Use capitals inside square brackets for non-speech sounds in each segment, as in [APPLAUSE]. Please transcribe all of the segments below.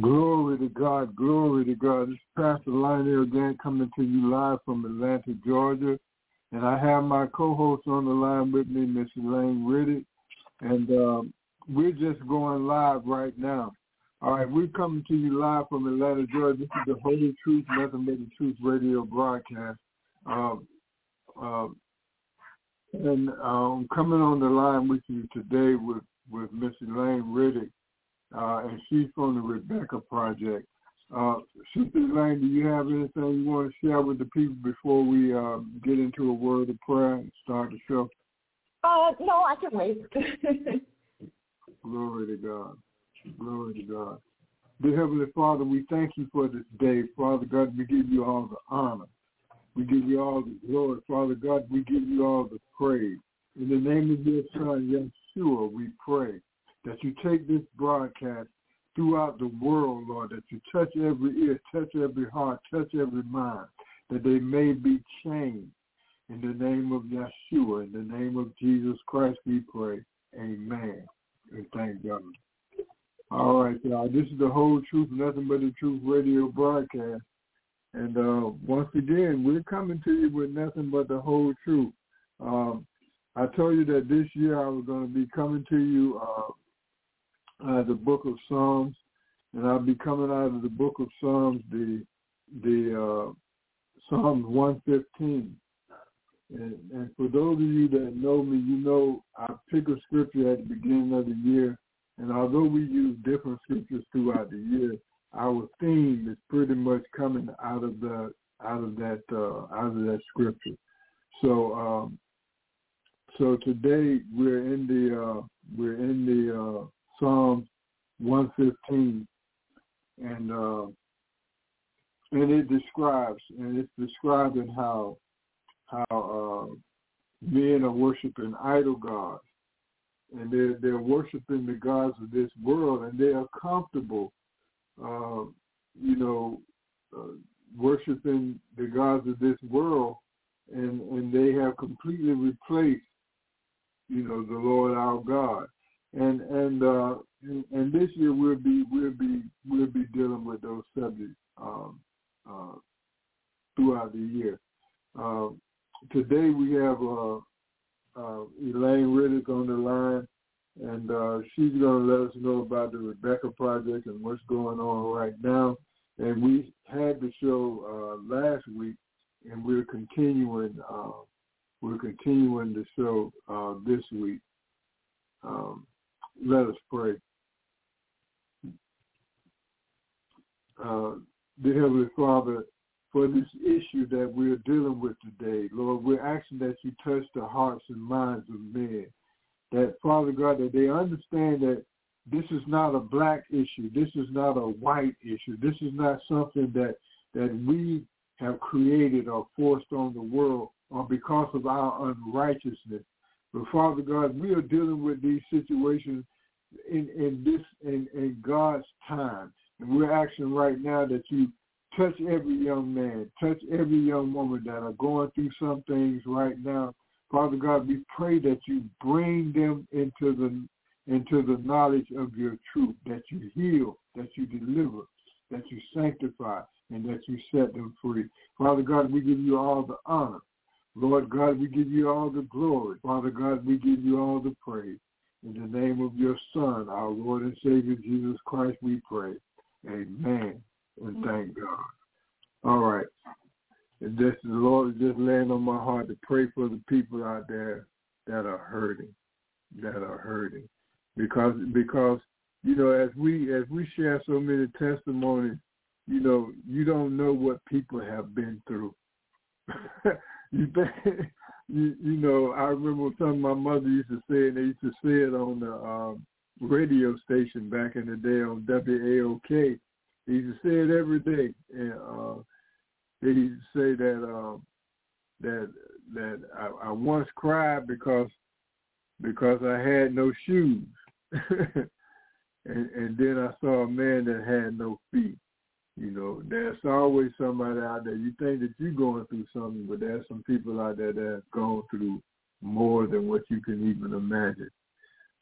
Glory to God, glory to God. This is Pastor Lionel again coming to you live from Atlanta, Georgia. And I have my co-host on the line with me, Miss Elaine Riddick. And um, we're just going live right now. All right, we're coming to you live from Atlanta, Georgia. This is the Holy Truth, Nothing But the Truth radio broadcast. Um, um, and um, coming on the line with you today with, with Miss Elaine Riddick uh, and she's from the Rebecca Project. Uh, Sister Elaine, do you have anything you want to share with the people before we uh, get into a word of prayer and start the show? Uh, no, I can wait. [LAUGHS] Glory to God. Glory to God. Dear Heavenly Father, we thank you for this day. Father God, we give you all the honor. We give you all the glory. Father God, we give you all the praise. In the name of your Son, Yeshua, we pray that you take this broadcast throughout the world, Lord, that you touch every ear, touch every heart, touch every mind, that they may be changed. In the name of Yeshua, in the name of Jesus Christ, we pray. Amen. And thank God. All right, y'all. This is the whole truth, nothing but the truth radio broadcast. And uh, once again, we're coming to you with nothing but the whole truth. Um, I told you that this year I was going to be coming to you uh, uh, the book of Psalms, and I'll be coming out of the book of Psalms, the the uh, Psalms 115. And, and for those of you that know me, you know I pick a scripture at the beginning of the year, and although we use different scriptures throughout the year, our theme is pretty much coming out of the out of that uh, out of that scripture. So um, so today we're in the uh, we're in the uh, Psalm 115, and uh, and it describes and it's describing how how uh, men are worshiping idol gods, and they're they're worshiping the gods of this world, and they are comfortable, uh, you know, uh, worshiping the gods of this world, and and they have completely replaced you know, the Lord our God. And and uh and, and this year we'll be we'll be we'll be dealing with those subjects um uh throughout the year. Uh, today we have uh, uh Elaine Riddick on the line and uh she's gonna let us know about the Rebecca project and what's going on right now. And we had the show last week and we're continuing we're continuing the show this week. Um, let us pray. Uh, dear Heavenly Father, for this issue that we're dealing with today, Lord, we're asking that you touch the hearts and minds of men. That, Father God, that they understand that this is not a black issue. This is not a white issue. This is not something that, that we have created or forced on the world or because of our unrighteousness. But Father God, we are dealing with these situations in, in this in, in God's time. And we're asking right now that you touch every young man, touch every young woman that are going through some things right now. Father God, we pray that you bring them into the into the knowledge of your truth, that you heal, that you deliver, that you sanctify, and that you set them free. Father God, we give you all the honor. Lord God, we give you all the glory. Father God, we give you all the praise. In the name of your Son, our Lord and Savior Jesus Christ, we pray. Amen. And thank God. All right. And this the Lord is just laying on my heart to pray for the people out there that are hurting, that are hurting. Because because, you know, as we as we share so many testimonies, you know, you don't know what people have been through. [LAUGHS] you [LAUGHS] think you, you know, I remember something my mother used to say, and they used to say it on the um, radio station back in the day on WAOK. They used to say it every day, and uh, they used to say that um, that that I, I once cried because because I had no shoes, [LAUGHS] and, and then I saw a man that had no feet. You know, there's always somebody out there. You think that you're going through something, but there's some people out there that have gone through more than what you can even imagine.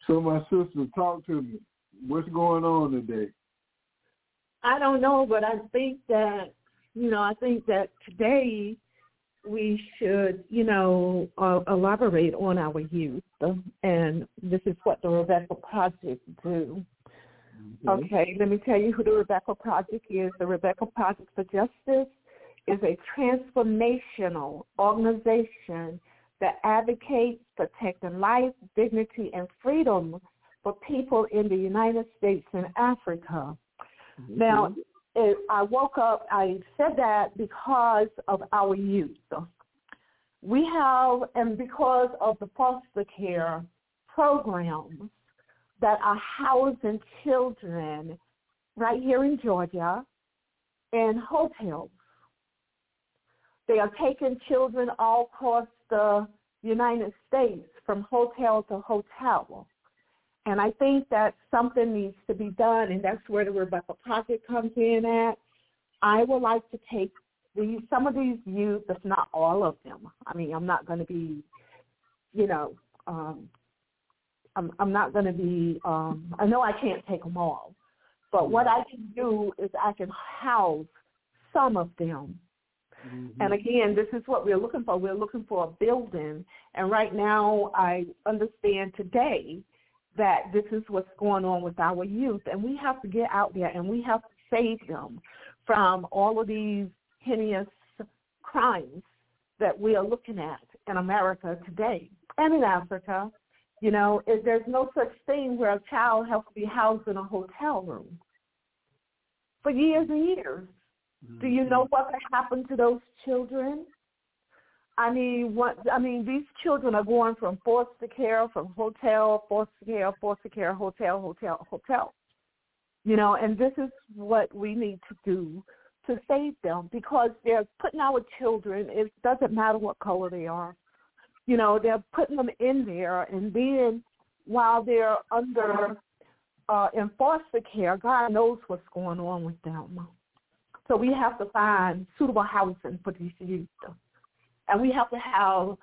So my sister, talk to me. What's going on today? I don't know, but I think that you know, I think that today we should, you know, uh, elaborate on our youth, and this is what the Rebecca Project do. Okay. Okay, let me tell you who the Rebecca Project is. The Rebecca Project for Justice is a transformational organization that advocates protecting life, dignity, and freedom for people in the United States and Africa. Mm-hmm. Now, it, I woke up, I said that because of our youth. We have, and because of the foster care programs that are housing children right here in Georgia in hotels. They are taking children all across the United States from hotel to hotel. And I think that something needs to be done, and that's where the Rebecca Project comes in at. I would like to take these, some of these youth, if not all of them. I mean, I'm not going to be, you know, um, I'm, I'm not going to be, um, I know I can't take them all, but what I can do is I can house some of them. Mm-hmm. And again, this is what we're looking for. We're looking for a building. And right now, I understand today that this is what's going on with our youth. And we have to get out there and we have to save them from all of these heinous crimes that we are looking at in America today and in Africa. You know, if there's no such thing where a child has to be housed in a hotel room for years and years. Do you know mm-hmm. what could happen to those children? I mean, what I mean, these children are going from foster care, from hotel, foster care, foster care, hotel, hotel, hotel. You know, and this is what we need to do to save them because they're putting our children. It doesn't matter what color they are. You know, they're putting them in there, and then while they're under uh, in foster care, God knows what's going on with them. So we have to find suitable housing for these youth. And we have to have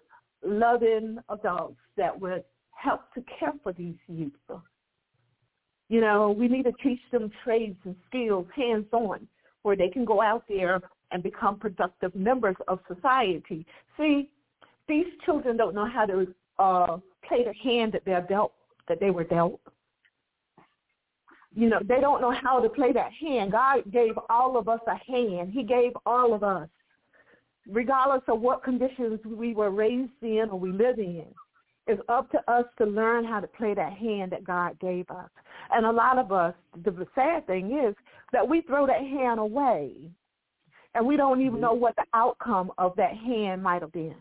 loving adults that would help to care for these youth. You know, we need to teach them trades and skills hands-on where they can go out there and become productive members of society. See, these children don't know how to uh, play the hand that they're dealt, that they were dealt you know, they don't know how to play that hand. God gave all of us a hand. He gave all of us, regardless of what conditions we were raised in or we live in. It's up to us to learn how to play that hand that God gave us. And a lot of us, the sad thing is that we throw that hand away, and we don't even know what the outcome of that hand might have been.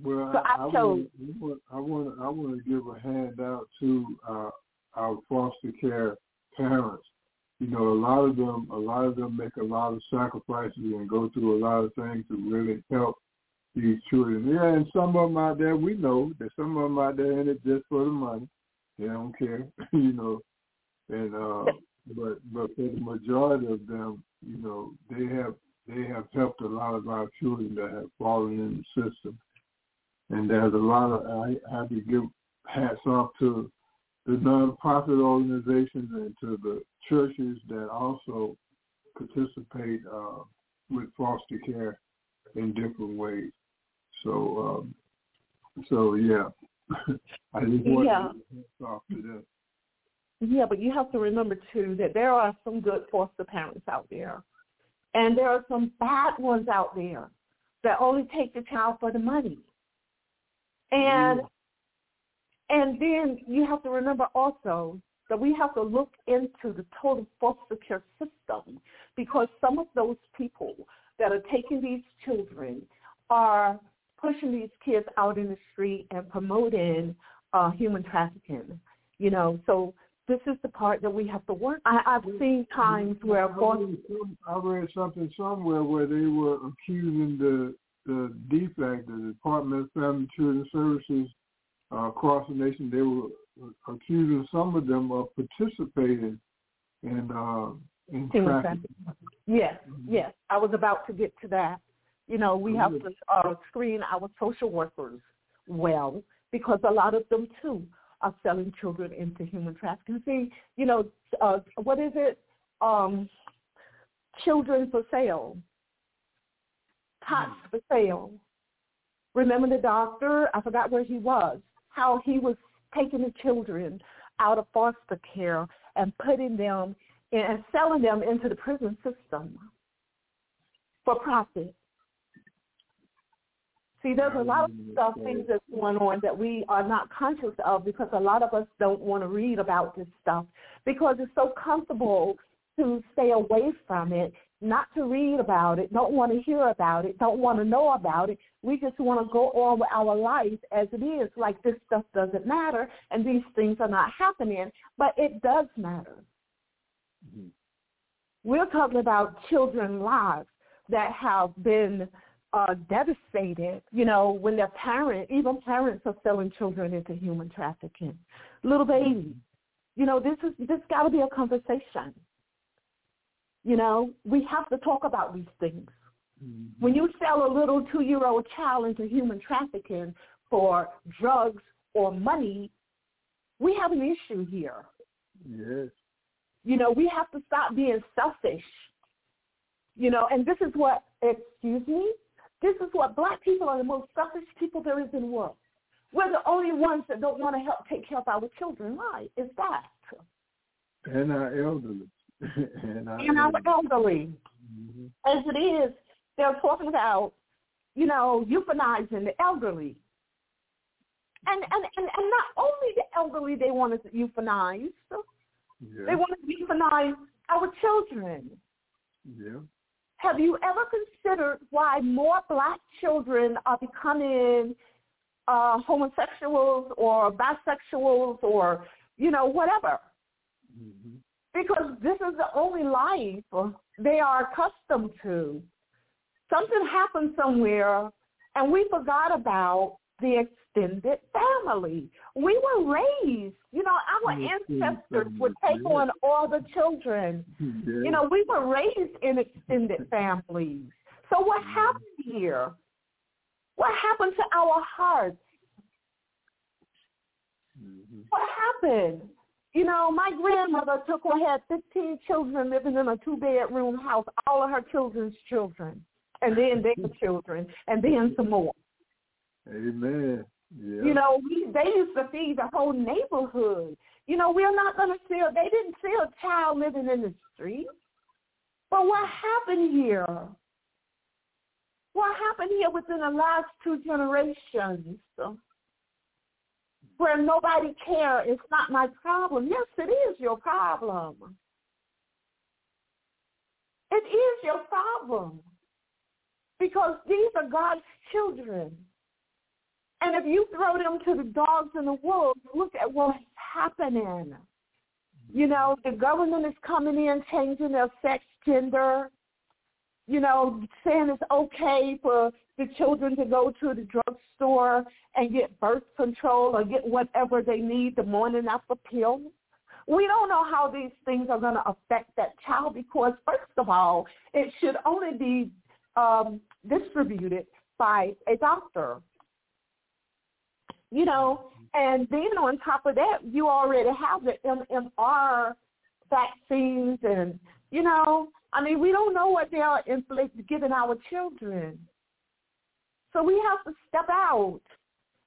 Well, So I, I chose- want, I want I want to give a handout to uh, our foster care parents. You know, a lot of them, a lot of them make a lot of sacrifices and go through a lot of things to really help these children. Yeah, and some of them out there, we know that some of them out there in it just for the money. They don't care, [LAUGHS] you know. And uh, [LAUGHS] but but for the majority of them, you know, they have they have helped a lot of our children that have fallen in the system. And there's a lot of I have to give hats off to the nonprofit organizations and to the churches that also participate uh, with foster care in different ways. So, um, so yeah, [LAUGHS] I just want Yeah. to give hats off to them. Yeah, but you have to remember too that there are some good foster parents out there, and there are some bad ones out there that only take the child for the money. And and then you have to remember also that we have to look into the total foster care system because some of those people that are taking these children are pushing these kids out in the street and promoting uh, human trafficking. You know, so this is the part that we have to work. I, I've seen times where, of course, I read something somewhere where they were accusing the the DFAC, the Department of Family and Children Services, uh, across the nation. They were accusing some of them of participating in uh, in trafficking. Yes, Mhm. yes. I was about to get to that. You know, we have to uh, screen our social workers well because a lot of them too are selling children into human trafficking. See, you know, uh, what is it? Um, children for sale, tots for sale. Remember the doctor? I forgot where he was. How he was taking the children out of foster care and putting them in, and selling them into the prison system for profit. See, there's a lot of stuff, things that's going on that we are not conscious of because a lot of us don't want to read about this stuff because it's so comfortable to stay away from it, not to read about it, don't want to hear about it, don't want to know about it. We just want to go on with our life as it is, like this stuff doesn't matter and these things are not happening, but it does matter. Mhm. We're talking about children lives that have been uh, devastated, you know, when their parent, even parents are selling children into human trafficking. Little babies. You know, this is this got to be a conversation. You know, we have to talk about these things. Mhm. When you sell a little two-year-old child into human trafficking for drugs or money, we have an issue here. Yes. You know, we have to stop being selfish. You know, and this is what, excuse me, this is what black people are the most selfish people there is in the world. We're the only ones that don't want to help take care of our children. Why is that? And our elderly. [LAUGHS] and our And elderly. Mhm. as it is, they're talking about, you know, euthanizing the elderly. And, and, and, and not only the elderly they want to euthanize, Yeah. they want to euthanize our children. yeah. Have you ever considered why more black children are becoming uh, homosexuals or bisexuals or, you know, whatever? Mhm. Because this is the only life they are accustomed to. Something happened somewhere and we forgot about the extended family. We were raised, you know, our ancestors would take on all the children. You know, we were raised in extended families. So what happened here? What happened to our hearts? Mhm. What happened? You know, my grandmother took her had 15 children living in a two-bedroom house, all of her children's children, and then their [LAUGHS] children, and then some more. Amen. Yeah. You know, we, they used to feed the whole neighborhood. You know, we're not going to see, a- they didn't see a child living in the street. But what happened here? What happened here within the last two generations? Where nobody cared, it's not my problem. Yes, it is your problem. It is your problem. Because these are God's children. And if you throw them to the dogs and the wolves, look at what's happening. You know, the government is coming in, changing their sex, gender, you know, saying it's okay for the children to go to the drugstore and get birth control or get whatever they need the morning after pill. We don't know how these things are going to affect that child because, first of all, it should only be um, distributed by a doctor you know, and then on top of that, you already have the MMR vaccines, and you know, I mean, we don't know what they are inflict, giving our children. So we have to step out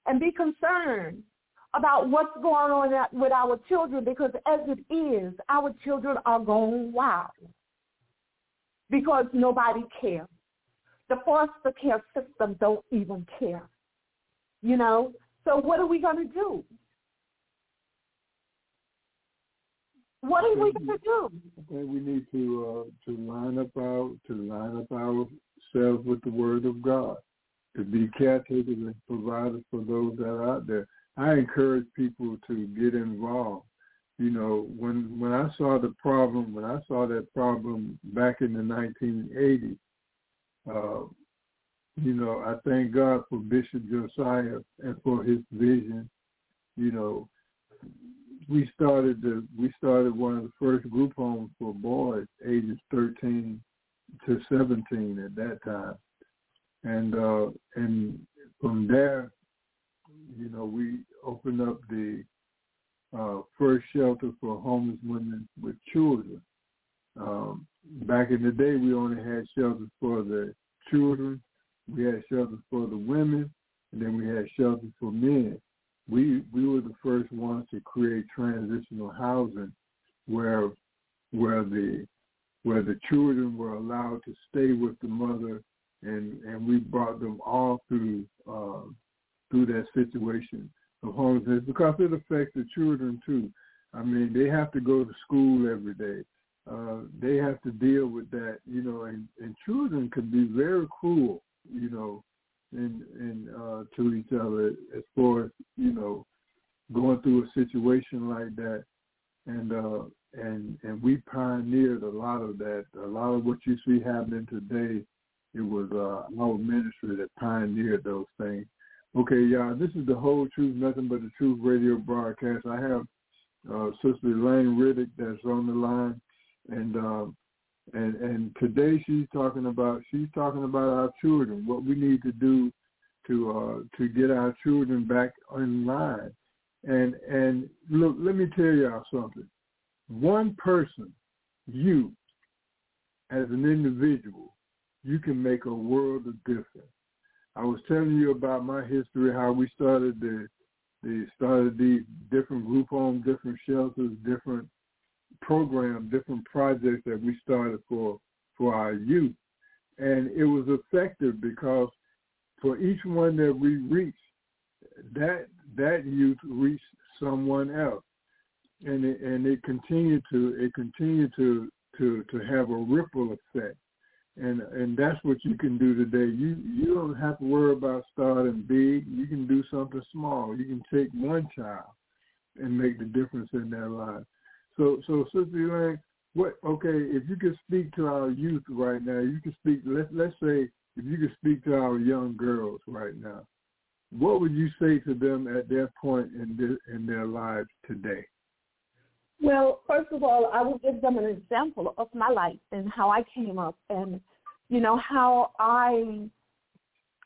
and be concerned about what's going on with our children because as it is, our children are going wild because nobody cares. The foster care system don't even care. You know, so what are we going to do? What are we going to do? I think we need to uh, to line up our to line up ourselves with the Word of God. To be caretakers and providers for those that are out there. I encourage people to get involved. You know, when when I saw the problem, when I saw that problem back in the 1980s, uh, you know, I thank God for Bishop Josiah and for his vision. You know, we started the we started one of the first group homes for boys ages 13 to 17 at that time, and uh, and from there, you know, we opened up the uh, first shelter for homeless women with children. Um, back in the day, we only had shelters for the children, we had shelters for the women, and then we had shelters for men. We we were the first ones to create transitional housing, where where the where the children were allowed to stay with the mother, and and we brought them all through uh, through that situation of homelessness because it affects the children too. I mean, they have to go to school every day. Uh, they have to deal with that, you know, and, and children can be very cruel, you know, and and uh, to each other as far as you know going through a situation like that, and uh, and and we pioneered a lot of that. A lot of what you see happening today, it was uh, our ministry that pioneered those things. Okay, y'all, this is the whole truth, nothing but the truth radio broadcast. I have uh, Sister Elaine Riddick that's on the line, and uh, and and today she's talking about she's talking about our children, what we need to do to uh, to get our children back in line. And and look, let me tell y'all something. One person, you, as an individual, you can make a world of difference. I was telling you about my history, how we started the they started these different group homes, different shelters, different programs, different projects that we started for for our youth. And it was effective because for each one that we reached, that that youth reached someone else, and it, and it continued to it continued to to to have a ripple effect, and and that's what you can do today. You you don't have to worry about starting big. You can do something small. You can take one child and make the difference in their life. So so Sister Elaine, what okay, if you could speak to our youth right now, you can speak let's let's say if you could speak to our young girls right now, what would you say to them at their point in their, in their lives today? Well, first of all, I will give them an example of my life and how I came up, and you know how I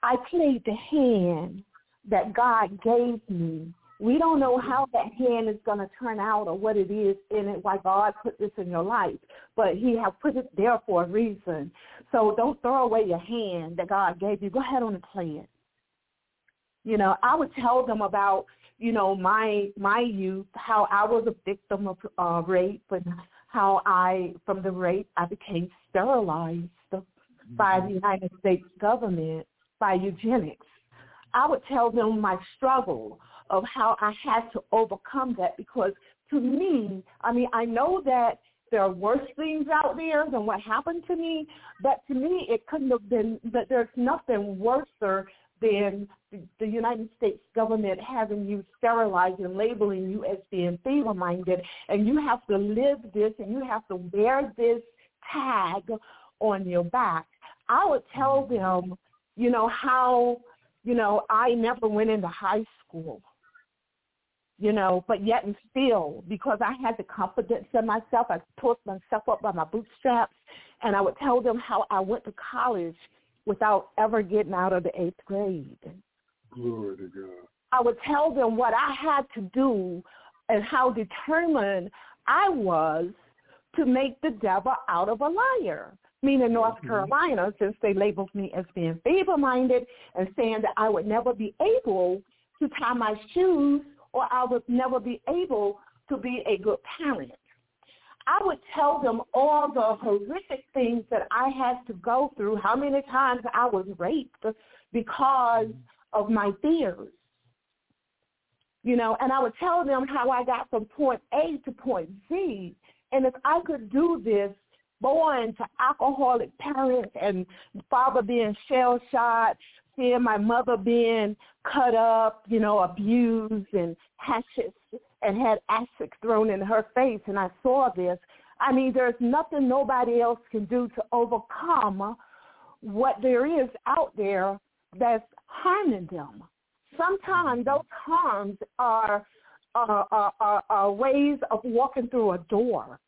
I played the hand that God gave me. We don't know how that hand is going to turn out or what it is in it, why God put this in your life, but He has put it there for a reason. So don't throw away your hand that God gave you. Go ahead on and play it. You know, I would tell them about you know my my youth how i was a victim of uh rape and how i from the rape i became sterilized by the united states government by eugenics i would tell them my struggle of how i had to overcome that because to me i mean i know that there are worse things out there than what happened to me, but to me it couldn't have been. But there's nothing worse than the United States government having you sterilized and labeling you as being feeble-minded, and you have to live this and you have to wear this tag on your back. I would tell mm-hmm. them, you know, how, you know, I never went into high school, you know, but yet and still, because I had the confidence in myself, I pulled myself up by my bootstraps, and I would tell them how I went to college without ever getting out of the eighth grade. Glory to God. I would tell them what I had to do and how determined I was to make the devil out of a liar. Meaning North mm-hmm. Carolina, since they labeled me as being feeble-minded and saying that I would never be able to tie my shoes or I would never be able to be a good parent. I would tell them all the horrific things that I had to go through, how many times I was raped because of my fears. You know, and I would tell them how I got from point A to point Z. And if I could do this born to alcoholic parents and father being shell shot, seeing my mother being cut up, you know, abused and hatchets and had acid thrown in her face, and I saw this. I mean, there's nothing nobody else can do to overcome what there is out there that's harming them. Sometimes mm-hmm. those harms are, are, are, are, ways of walking through a door.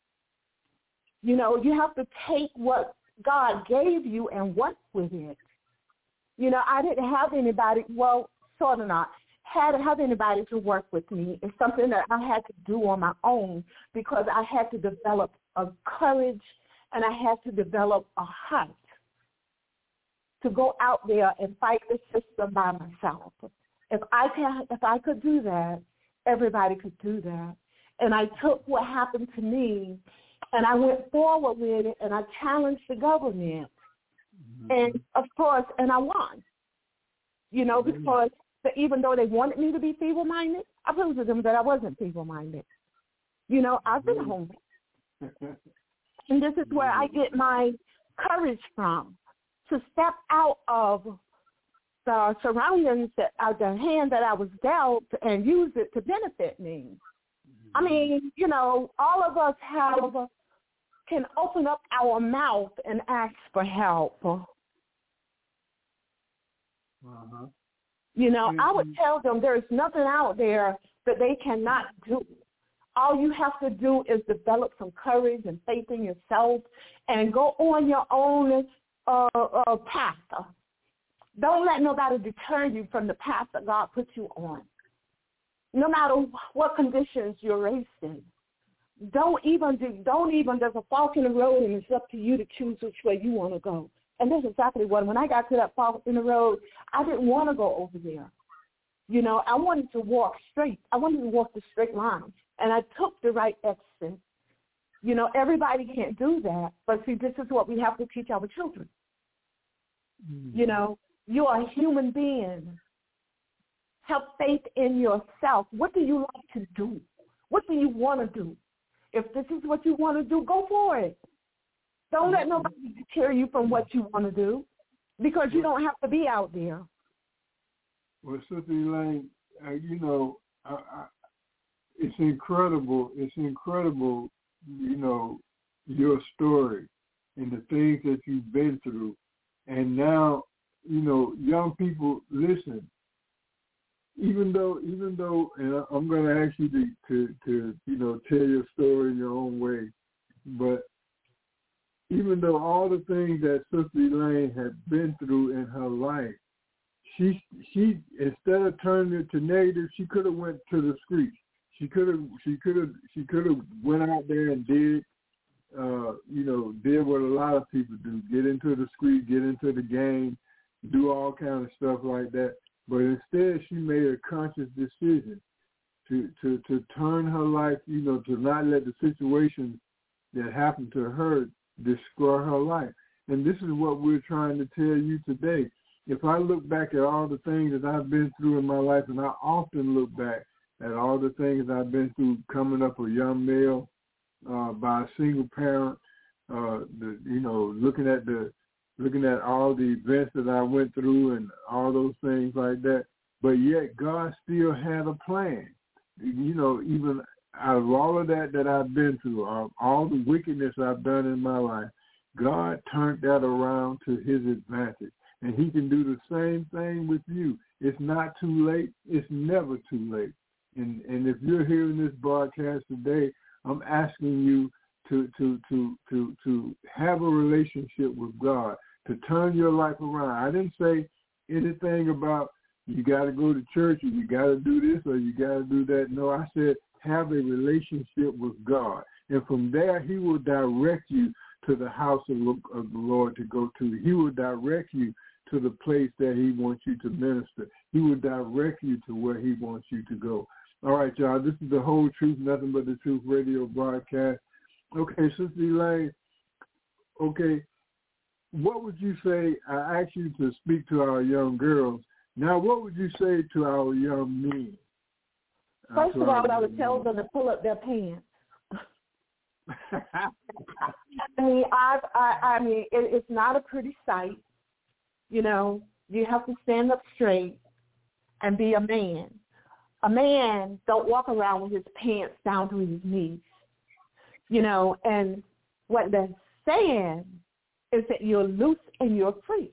You know, you have to take what God gave you and work with it. You know, I didn't have anybody, well, sort of not, had have anybody to work with me. It's something that I had to do on my own because I had to develop a courage and I had to develop a heart to go out there and fight the system by myself. If I can, if I could do that, everybody could do that. And I took what happened to me, and I went forward with it, and I challenged the government, mm-hmm. and of course, and I won. You know, mm-hmm. because even though they wanted me to be feeble-minded, I proved to them that I wasn't feeble-minded. You know, I've been mm-hmm. homeless, [LAUGHS] and this is where I get my courage from to step out of the surroundings that uh, the hand that I was dealt and use it to benefit me. I mm-hmm. mean, you know, all of us have can open up our mouth and ask for help. Uh-huh. You know, mm-hmm. I would mm-hmm. tell them there's nothing out there that they cannot do. All you have to do is develop some courage and faith in yourself and go on your own uh, uh, path. Don't let nobody deter you from the path that God put you on. No matter what conditions you're facing. Don't even do, don't even there's a fork in the road and it's up to you to choose which way you want to go. And that's exactly what when I got to that fork in the road, I didn't want to go over there. You know, I wanted to walk straight. I wanted to walk the straight line. And I took the right exit you know, everybody can't do that. But see, this is what we have to teach our children. Mm-hmm. You know, you are a human being. Have faith in yourself. What do you like to do? What do you want to do? If this is what you want to do, go for it. Don't let nobody deter you from what you want to do because you don't have to be out there. Well, Sister Elaine, uh, you know, I, I, it's incredible. It's incredible you know, your story and the things that you've been through. And now, you know, young people, listen. Even though, even though, and I'm going to ask you to, to, to, you know, tell your story in your own way, but even though all the things that Sister Elaine had been through in her life, she she instead of turning it to negative, she could have went to the streets she could have she could have she could have went out there and did uh, you know, did what a lot of people do, get into the street, get into the game, do all kind of stuff like that. But instead she made a conscious decision to, to, to turn her life, you know, to not let the situations that happened to her destroy her life. And this is what we're trying to tell you today. If I look back at all the things that I've been through in my life, and I often look back at all the things I've been through coming up a young male uh, by a single parent, uh, the, you know, looking at the looking at all the events that I went through and all those things like that. But yet God still had a plan. You know, even out of all of that that I've been through, all the wickedness I've done in my life, God turned that around to his advantage. And he can do the same thing with you. It's not too late. It's never too late. And and if you're hearing this broadcast today, I'm asking you to to to to to have a relationship with God, to turn your life around. I didn't say anything about you got to go to church or you got to do this or you got to do that. No, I said have a relationship with God, and from there He will direct you to the house of, of the Lord to go to. He will direct you to the place that He wants you to minister. He will direct you to where He wants you to go. All right, y'all. This is the whole truth, nothing but the truth radio broadcast. Okay, Sister Elaine. Okay, what would you say? I asked you to speak to our young girls. Now, what would you say to our young men? Uh, First of all, I would tell them to pull up their pants. [LAUGHS] I mean, I, I, I mean, it, it's not a pretty sight. You know, You have to stand up straight and be a man. A man don't walk around with his pants down to his knees. You know, and what they're saying is that you're loose and you're free.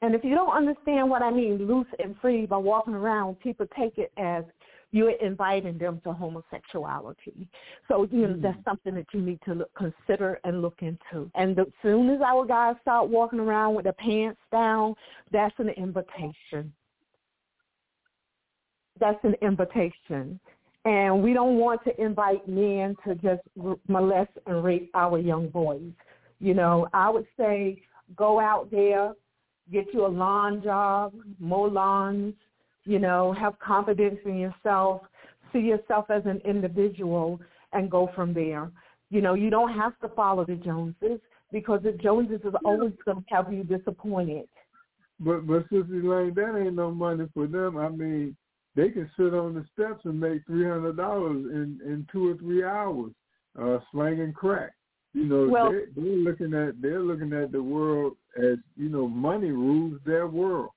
And if you don't understand what I mean, loose and free, by walking around, people take it as you're inviting them to homosexuality. So you know mm. that's something that you need to look, consider and look into. And as soon as our guys start walking around with their pants down, that's an invitation. That's an invitation. And we don't want to invite men to just molest and rape our young boys. You know, I would say go out there, get you a lawn job, mow lawns, you know, have confidence in yourself, see yourself as an individual and go from there. You know, you don't have to follow the Joneses because the Joneses is always going to have you disappointed. But but Sister Elaine, that ain't no money for them. I mean, they can sit on the steps and make three hundred dollars in in two or three hours, uh, slanging crack. You know, well, they, they're looking at they're looking at the world as you know, money rules their world.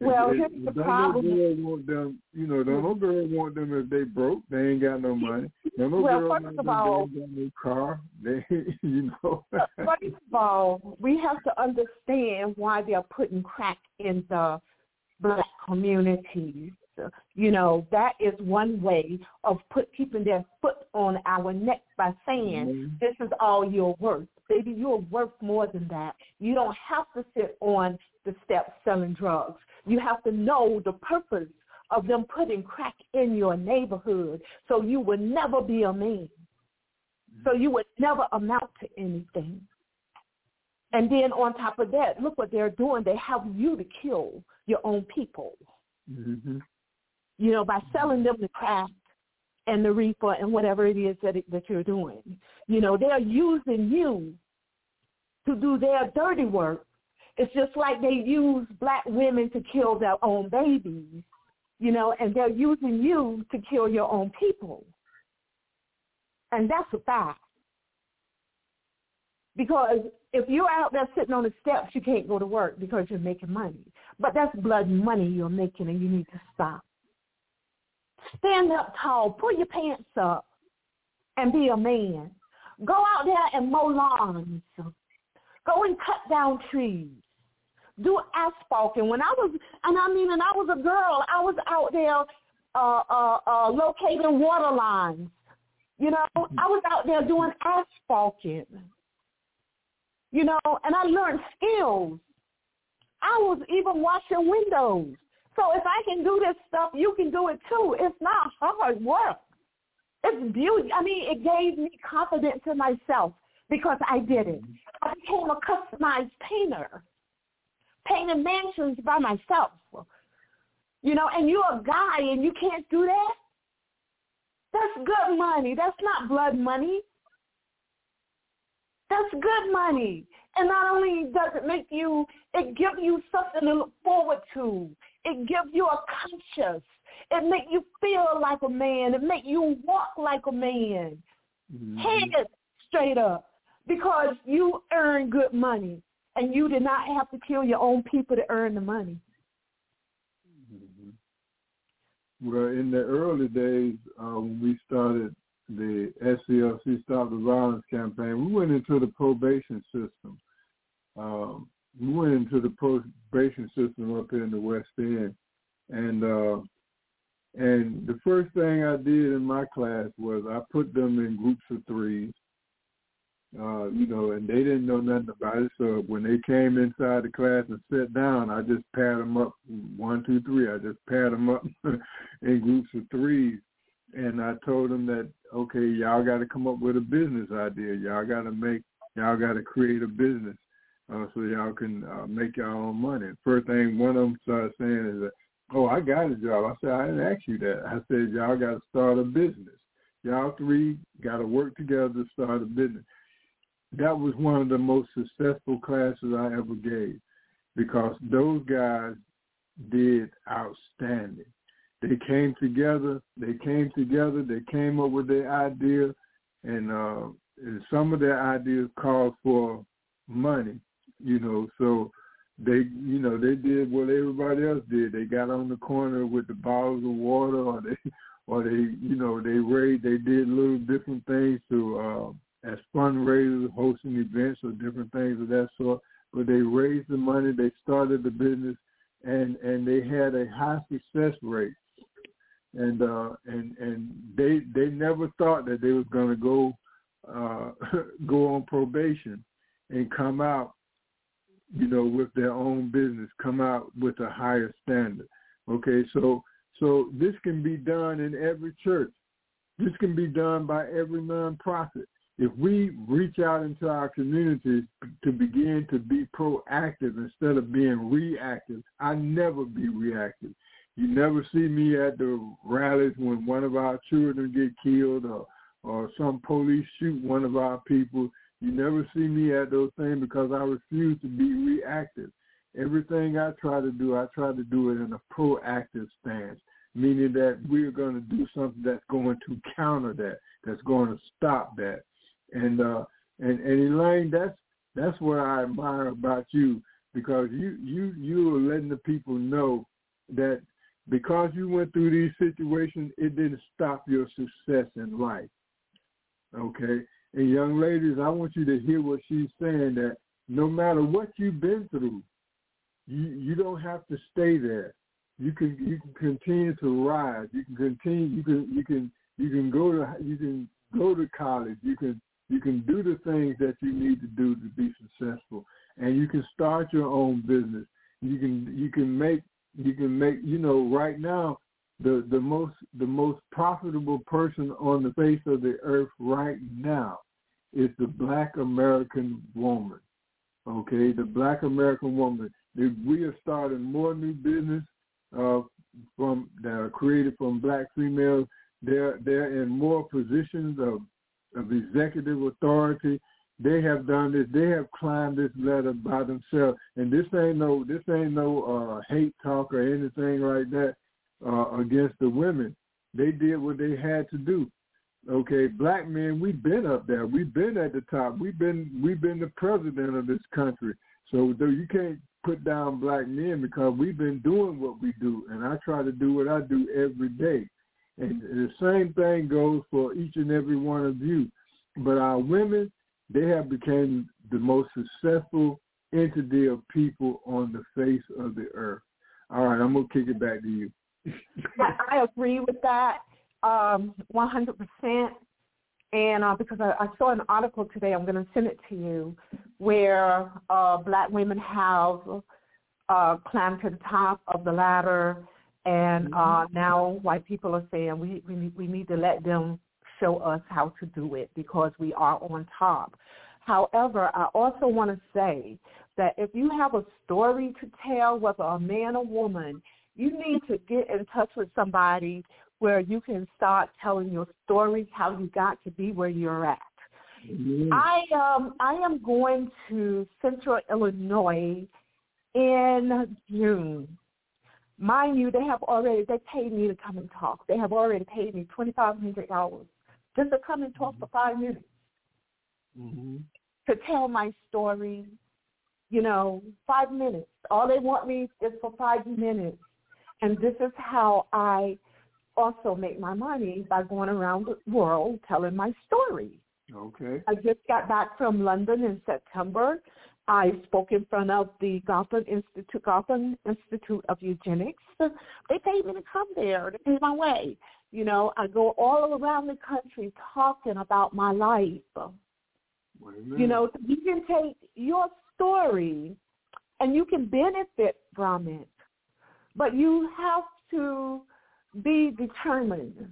Well, here's the don't problem. No girl want them, you know, don't no girl want them if they broke. They ain't got no money. Don't no well, girl first want of them all, they ain't got no car. They, [LAUGHS] you know. first of all, we have to understand why they're putting crack in the black communities. You know, that is one way of put keeping their foot on our neck by saying, mm-hmm. this is all you're worth. Baby, you're worth more than that. You don't have to sit on the steps selling drugs. You have to know the purpose of them putting crack in your neighborhood so you would never be a man. So you would never amount to anything. And then on top of that, look what they're doing. They have you to kill your own people. Mm-hmm. You know, by selling them the crack and the reefer and whatever it is that it, that you're doing. You know, they're using you to do their dirty work it's just like they use black women to kill their own babies, you know, and they're using you to kill your own people. And that's a fact. Because if you're out there sitting on the steps, you can't go to work because you're making money. But that's blood money you're making and you need to stop. Stand up tall, pull your pants up, and be a man. Go out there and mow lawns. Go and cut down trees do asphalt. And when I was, and I mean, and I was a girl, I was out there uh, uh, uh, locating water lines. You know, I was out there doing asphalting. You know, and I learned skills. I was even washing windows. So if I can do this stuff, you can do it too. It's not hard work. It's beauty. I mean, it gave me confidence in myself because I did it. I became a customized painter painting mansions by myself. You know, and you're a guy and you can't do that? That's good money. That's not blood money. That's good money. And not only does it make you, it gives you something to look forward to. It gives you a conscience. It make you feel like a man. It make you walk like a man. Mm-hmm. Head straight up because you earn good money and you did not have to kill your own people to earn the money. Mm-hmm. Well, in the early days, uh, when we started the SCLC Stop the Violence campaign, we went into the probation system. Um, we went into the probation system up here in the West End, and uh, and the first thing I did in my class was I put them in groups of threes, uh, you know, and they didn't know nothing about it. So when they came inside the class and sat down, I just pat them up one, two, three. I just pat them up [LAUGHS] in groups of threes, and I told them that okay, y'all got to come up with a business idea. Y'all got to make, y'all got to create a business uh, so y'all can uh, make your own money. First thing one of them started saying is oh, I got a job. I said I didn't ask you that. I said y'all got to start a business. Y'all three got to work together to start a business that was one of the most successful classes I ever gave because those guys did outstanding. They came together. They came together. They came up with their idea, and, uh, and some of their ideas called for money. You know. So they, you know, they did what everybody else did. They got on the corner with the bottles of water, or they, [LAUGHS] or they, you know, they raised, they did little different things to uh, as fundraisers, hosting events or different things of that sort. But they raised the money, they started the business, and and they had a high success rate. And uh, and and they they never thought that they was going to go uh, [LAUGHS] go on probation and come out, you know, with their own business, come out with a higher standard. Okay, so so this can be done in every church. This can be done by every nonprofit. If we reach out into our communities to begin to be proactive instead of being reactive, I never be reactive. You never see me at the rallies when one of our children get killed or or some police shoot one of our people. You never see me at those things because I refuse to be reactive. Everything I try to do, I try to do it in a proactive stance, meaning that we're going to do something that's going to counter that, that's going to stop that. And uh, and and Elaine, that's that's what I admire about you because you you you are letting the people know that because you went through these situations, it didn't stop your success in life. Okay, and young ladies, I want you to hear what she's saying that no matter what you've been through, you you don't have to stay there. You can you can continue to rise. You can continue. You can you can you can go to you can go to college. You can you can do the things that you need to do to be successful, and you can start your own business. You can you can make you can make you know right now the the most the most profitable person on the face of the earth right now is the black American woman. Okay, the black American woman. We are starting more new business uh, from that are created from black females. They're they're in more positions of of executive authority. They have done this. They have climbed this ladder by themselves. And this ain't no this ain't no uh, hate talk or anything like that uh, against the women. They did what they had to do. Okay, black men, we've been up there. We've been at the top. We've been we've been the president of this country. So though you can't put down black men because we've been doing what we do, and I try to do what I do every day. And the same thing goes for each and every one of you. But our women, they have become the most successful entity of people on the face of the earth. All right, I'm gonna kick it back to you. [LAUGHS] I agree with that um, 100%. And uh, because I, I saw an article today, I'm going to send it to you, where uh, black women have uh, climbed to the top of the ladder, and uh, mm-hmm. now white people are saying we we need, we need to let them show us how to do it because we are on top. However, I also want to say that if you have a story to tell, whether a man or woman, you need to get in touch with somebody where you can start telling your story, how you got to be where you're at. Mm-hmm. I um I am going to Central Illinois in June. Mind you, they have already they paid me to come and talk. They have already paid me twenty five hundred dollars just to come and talk mm-hmm. for five minutes. Mm-hmm. To tell my story, you know, five minutes. All they want me is for five minutes and this is how I also make my money by going around the world telling my story. Okay. I just got back from London in September. I spoke in front of the Galton Institute, Galton Institute of Eugenics. They paid me to come there. They paid my way. You know, I go all around the country talking about my life. You know, you can take your story and you can benefit from it. But you have to be determined.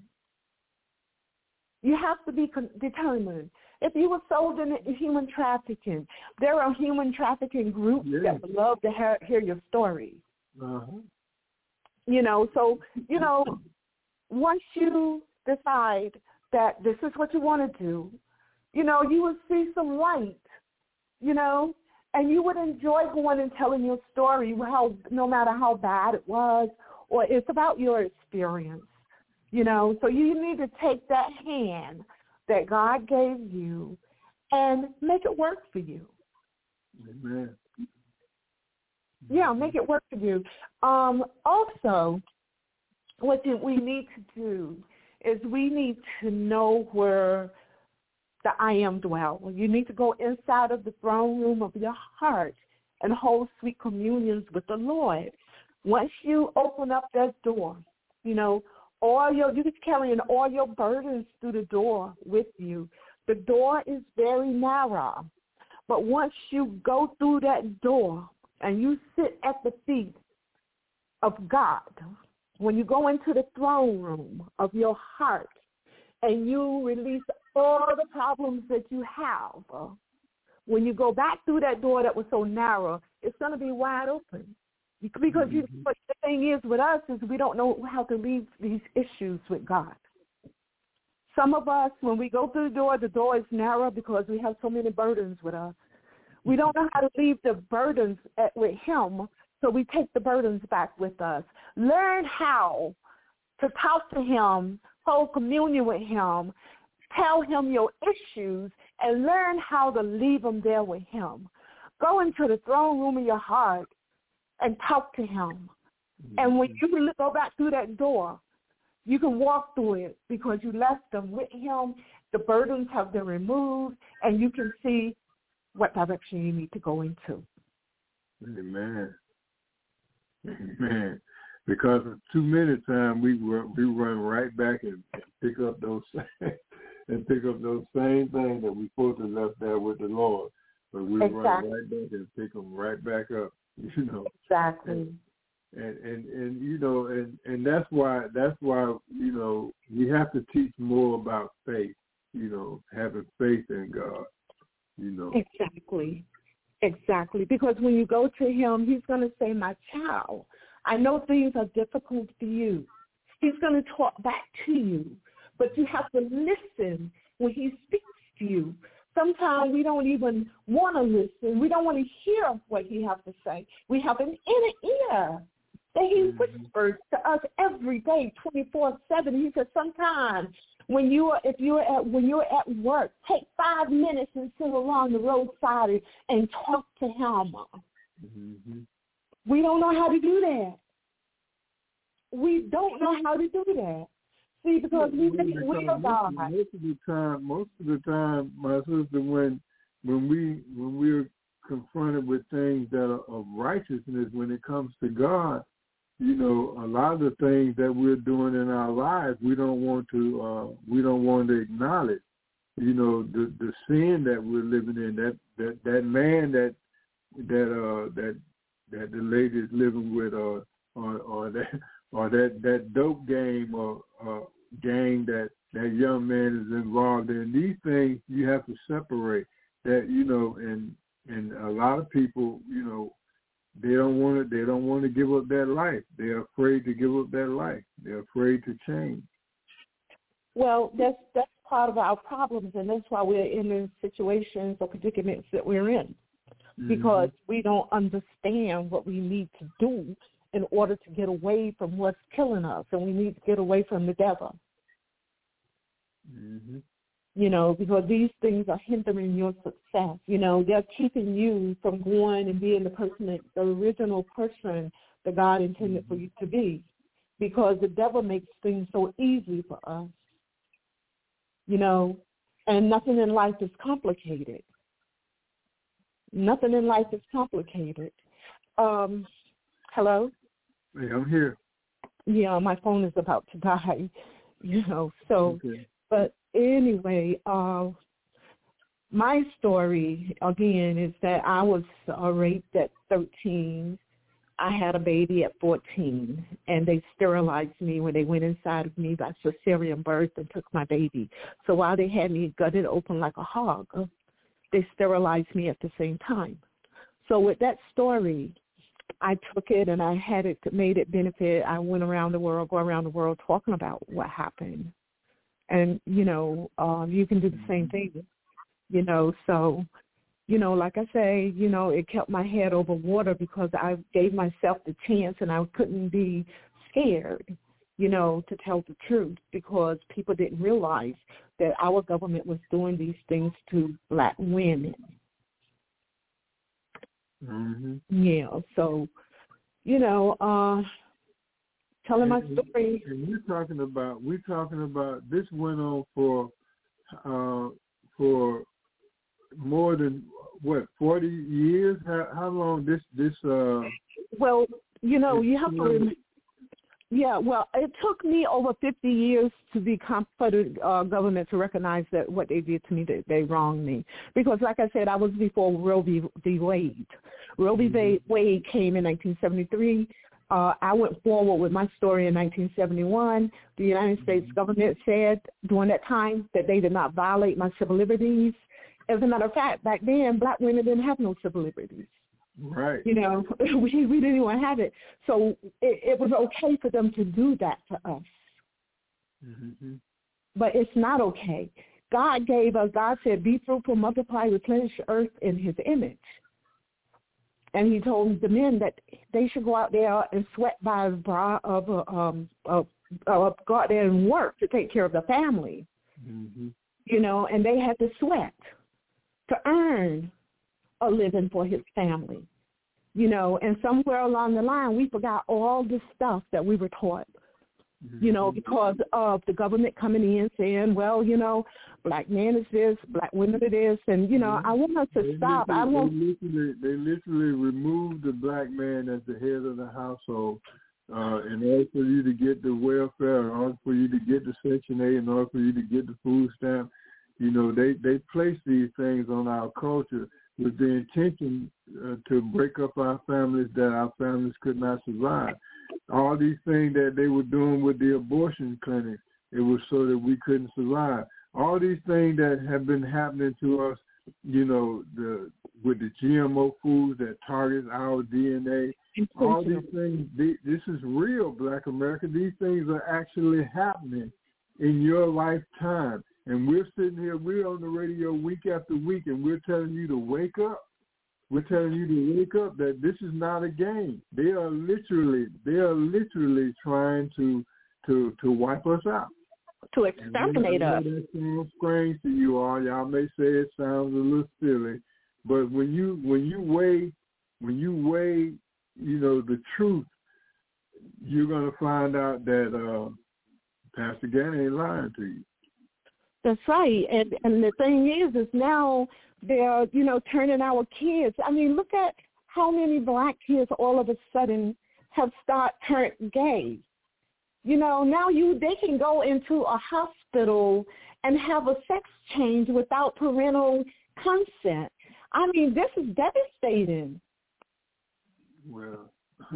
You have to be determined. If you were sold in human trafficking, there are human trafficking groups yeah. that would love to hear, hear your story. Uh-huh. You know, so, you know, once you decide that this is what you want to do, you know, you will see some light, you know, and you would enjoy going and telling your story, how no matter how bad it was, or it's about your experience, you know. So you need to take that hand that God gave you and make it work for you. Amen. Yeah, make it work for you. Um, also, what we need to do is we need to know where the I am dwell. You need to go inside of the throne room of your heart and hold sweet communions with the Lord. Once you open up that door, you know, all your you can carrying all your burdens through the door with you. The door is very narrow. But once you go through that door and you sit at the feet of God, when you go into the throne room of your heart and you release all the problems that you have, when you go back through that door that was so narrow, it's going to be wide open. Because you, mm-hmm. but the thing is with us is we don't know how to leave these issues with God. Some of us, when we go through the door, the door is narrow because we have so many burdens with us. We don't know how to leave the burdens at, with Him, so we take the burdens back with us. Learn how to talk to Him, hold communion with Him, tell Him your issues, and learn how to leave them there with Him. Go into the throne room of your heart and talk to Him. And when mm-hmm. you go back through that door, you can walk through it because you left them with him. The burdens have been removed, and you can see what direction you need to go into. Amen. Amen. Because too many times we run, we run right back and, and pick up those [LAUGHS] and pick up those same things that we supposed to left there with the Lord, but we Exactly. run right back and pick them right back up. You know. Exactly. and and and you know and and that's why that's why you know we have to teach more about faith you know having faith in god you know Exactly. Exactly. Because when you go to him, he's going to say, my child, I know things are difficult for you. He's going to talk back to you. But you have to listen when he speaks to you. Sometimes we don't even want to listen. We don't want to hear what he has to say. We have an inner ear that he whispers to us every day, twenty four seven. He says sometimes when you are if you're at when you're at work, take five minutes and sit along the roadside and, and talk to him. hmm We don't know how to do that. We don't know how to do that. See, because we think we are God. most of the time most of the time my sister when when we when we're confronted with things that are of righteousness when it comes to god you know a lot of the things that we're doing in our lives we don't want to uh we don't want to acknowledge you know the the sin that we're living in that that that man that that uh that that the lady is living with or or or that or that that dope game or uh gang that that young man is involved in these things you have to separate that you know and and a lot of people you know they don't want to they don't want to give up that life. They're afraid to give up that life. They're afraid to change. Well, that's that's part of our problems, and that's why we're in the situations or predicaments that we're in, because we don't understand what we need to do in order to get away from what's killing us, and we need to get away from the devil. hmm You know, because these things are hindering your success. You know, they're keeping you from going and being the person, that, the original person that God intended for you to be, because the devil makes things so easy for us. you know, and nothing in life is complicated. Nothing in life is complicated. Um, hello? Hey i'm here Yeah, my phone is about to [LAUGHS] die, you know, so, okay but anyway, uh, my story, again, is that I was uh, raped at 13. I had a baby at 14, and they sterilized me when they went inside of me by cesarean birth and took my baby. So while they had me gutted open like a hog, they sterilized me at the same time. So with that story, I took it and I had it made it benefit. I went around the world, go around the world talking about what happened. And, you know, um, you can do the same thing, you know, so you know, like I say, you know, it kept my head over water because I gave myself the chance and I couldn't be scared, you know, to tell the truth because people didn't realize that our government was doing these things to black women. Mm-hmm. Yeah. So, you know, uh telling my story. And we're talking about we're talking about this went on for uh for more than what forty years. How how long this this uh Well, you know, you have to. Rem- yeah, well, it took me over 50 years to be com- for the uh, government to recognize that what they did to me, that they wronged me. Because, like I said, I was before Roe v. v. Wade. Roe v. Mhm. Wade came in 1973. Uh, I went forward with my story in 1971. The United States government said during that time that they did not violate my civil liberties. As a matter of fact, back then, black women didn't have no civil liberties right? you know [LAUGHS] we we didn't even have it so it, it was okay for them to do that to us Mm-hmm. but it's not okay god gave us god said be fruitful multiply replenish the earth in his image and he told the men that they should go out there and sweat by the bra of a um of, of go out there and work to take care of the family Mm-hmm. you know, and they had to sweat to earn a living for his family. You know, and somewhere along the line we forgot all the stuff that we were taught, you know, because of the government coming in saying, Well, you know, black man is this, black women are this and you know, I want us to They stop. I want They literally, they literally removed the black man as the head of the household. Uh, in order for you to get the welfare, in order for you to get the Section 8, in order for you to get the food stamp, you know, they, they place these things on our culture with the intention uh, to break up our families that our families could not survive. All these things that they were doing with the abortion clinic, it was so that we couldn't survive. All these things that have been happening to us you know, the with the GMO foods that target our DNA, all these things. They, this is real, Black America. These things are actually happening in your lifetime, and we're sitting here. We're on the radio week after week, and we're telling you to wake up. We're telling you to wake up that this is not a game. They are literally, they are literally trying to to to wipe us out. to exterminate us. That sounds strange to you all. Y'all may say it sounds a little silly, but when you when you weigh when you weigh, you know, the truth, you're gonna find out that uh, Pastor Gantt ain't lying to you. That's right. And and the thing is is now they're, you know, turning our kids. I mean, look at how many black kids all of a sudden have start turned gay. You know, now you they can go into a hospital and have a sex change without parental consent. I mean, this is devastating. Well, [LAUGHS]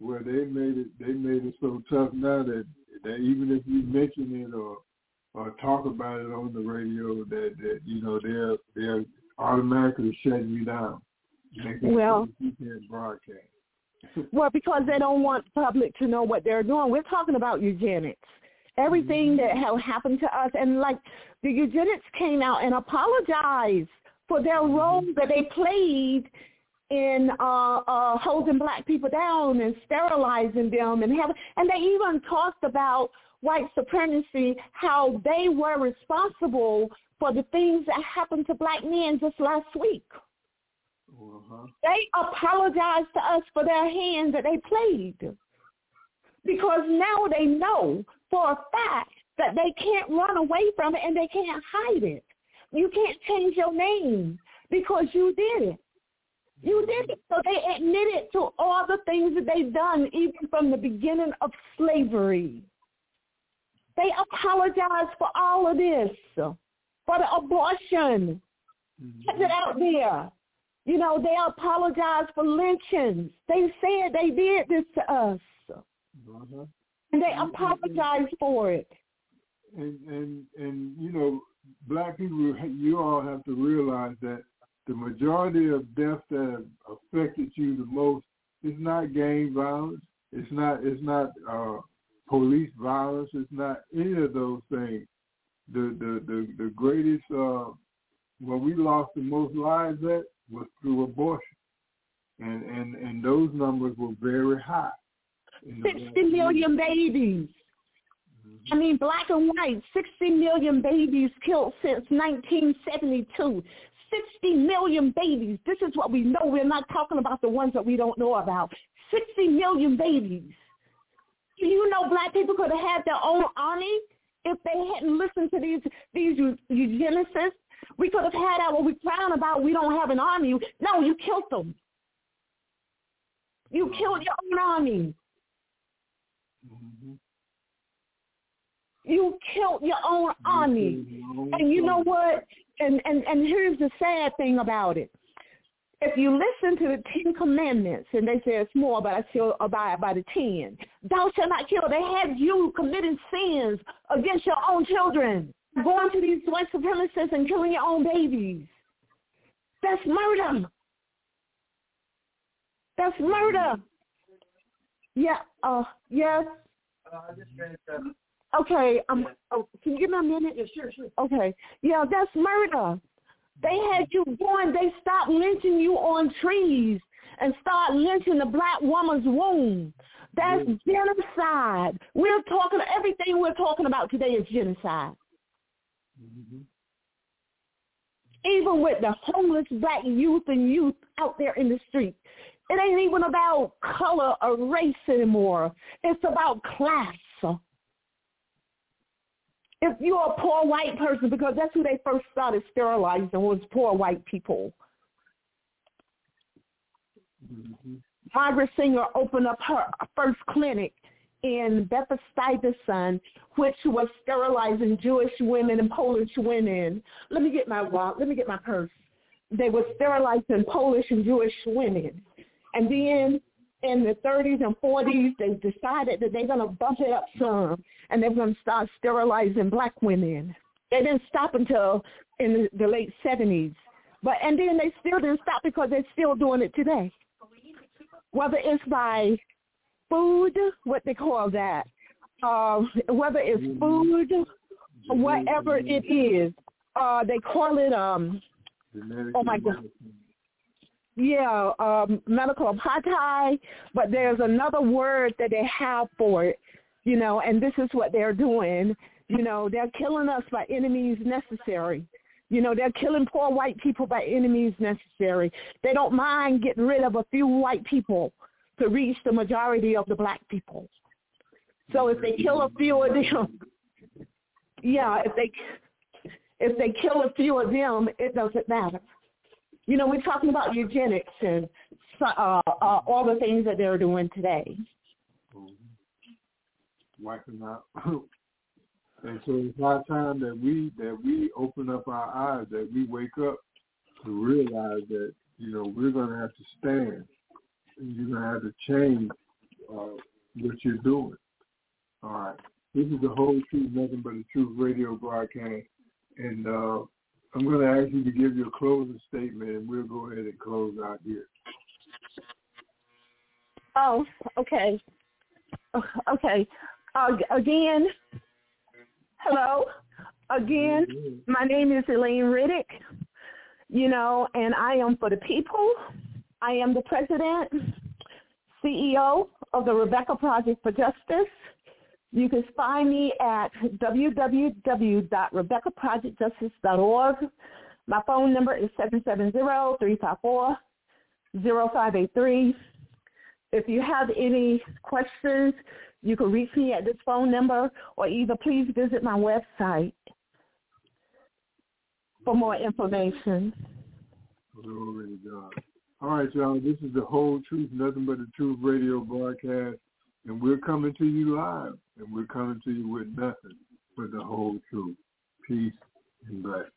well, they made it. They made it so tough now that that even if you mention it or or talk about it on the radio, that that you know they're they're automatically shutting you down. Well- you can't broadcast. [LAUGHS] Well, because they don't want the public to know what they're doing. We're talking about eugenics. Everything that have happened to us, and like the eugenics came out and apologized for their role that they played in uh, uh, holding black people down and sterilizing them, and have, and they even talked about white supremacy, how they were responsible for the things that happened to black men just last week. Uh-huh. They apologized to us for their hand that they played. Because now they know for a fact that they can't run away from it and they can't hide it. You can't change your name because you did it. You did it. So they admitted to all the things that they've done even from the beginning of slavery. They apologize for all of this, for the abortion. Check it out there. You know, they apologized for lynchings. They said they did this to us, Uh-huh. and they apologized for it. And and and you know, black people, you all have to realize that the majority of deaths that have affected you the most is not gang violence. It's not. It's not uh, police violence. It's not any of those things. The the the, the greatest uh, where we lost the most lives at was through abortion, and and and those numbers were very high. 60 million babies. I mean, black and white, 60 million babies killed since 1972. 60 million babies. This is what we know. We're not talking about the ones that we don't know about. 60 million babies. Do you know black people could have had their own army if they hadn't listened to these these eugenicists? We could have had that what we crying about. We don't have an army. No, you killed them. You killed your own army. Mm-hmm. You killed your own army. And you know what? And, and and here's the sad thing about it. If you listen to the Ten Commandments, and they say it's more, but I still abide by the ten. Thou shalt not kill. They had you committing sins against your own children, going to these white supremacists and killing your own babies. That's murder. That's murder. Yeah. Uh. Yes. Okay. Um. Oh, can you give me a minute? Yeah, sure, sure. Okay. Yeah, that's murder. They had you going. They stopped lynching you on trees and start lynching the black woman's womb. That's genocide. We're talking. Everything we're talking about today is genocide. Mm-hmm. Even with the homeless black youth and youth out there in the street, it ain't even about color or race anymore. It's about class. If you're a poor white person, because that's who they first started sterilizing was poor white people. Mm-hmm. Margaret Sanger opened up her first clinic in Bethesda, which was sterilizing Jewish women and Polish women. Let me get my wallet. Let me get my purse. They were sterilizing Polish and Jewish women. And then in the 30s and 40s, they decided that they're going to bump it up some, and they're going to start sterilizing black women. They didn't stop until in the, the late 70s. But and then they still didn't stop because they're still doing it today. Whether it's by food, what they call that, uh, whether it's food, whatever it is, uh, they call it um. Oh my God. Yeah, um, medical apartheid, but there's another word that they have for it, you know, and this is what they're doing. You know, they're killing us by enemies necessary. You know, they're killing poor white people by enemies necessary. They don't mind getting rid of a few white people to reach the majority of the black people. So if they kill a few of them, [LAUGHS] yeah, if they if they kill a few of them, it doesn't matter. You know, we're talking about eugenics and uh, uh, all the things that they're doing today. Wiping out. [COUGHS] and so it's high time that we that we open up our eyes, that we wake up to realize that you know we're going to have to stand. And you're going to have to change uh, what you're doing. All right. This is the whole truth, nothing but the truth radio broadcast, and uh, I'm going to ask you to give your closing statement, and we'll go ahead and close out here. Oh, okay. Okay. Uh, again, hello. Again, my name is Elaine Riddick, you know, and I am for the people. I am the president, CEO of the Rebecca Project for Justice. You can find me at www.rebeccaprojectjustice.org. My phone number is 770-354-0583. If you have any questions, you can reach me at this phone number or either please visit my website for more information. Glory to God. All right, y'all. This is the whole truth, nothing but the truth radio broadcast. And we're coming to you live, and we're coming to you with nothing but the whole truth. Peace and blessings.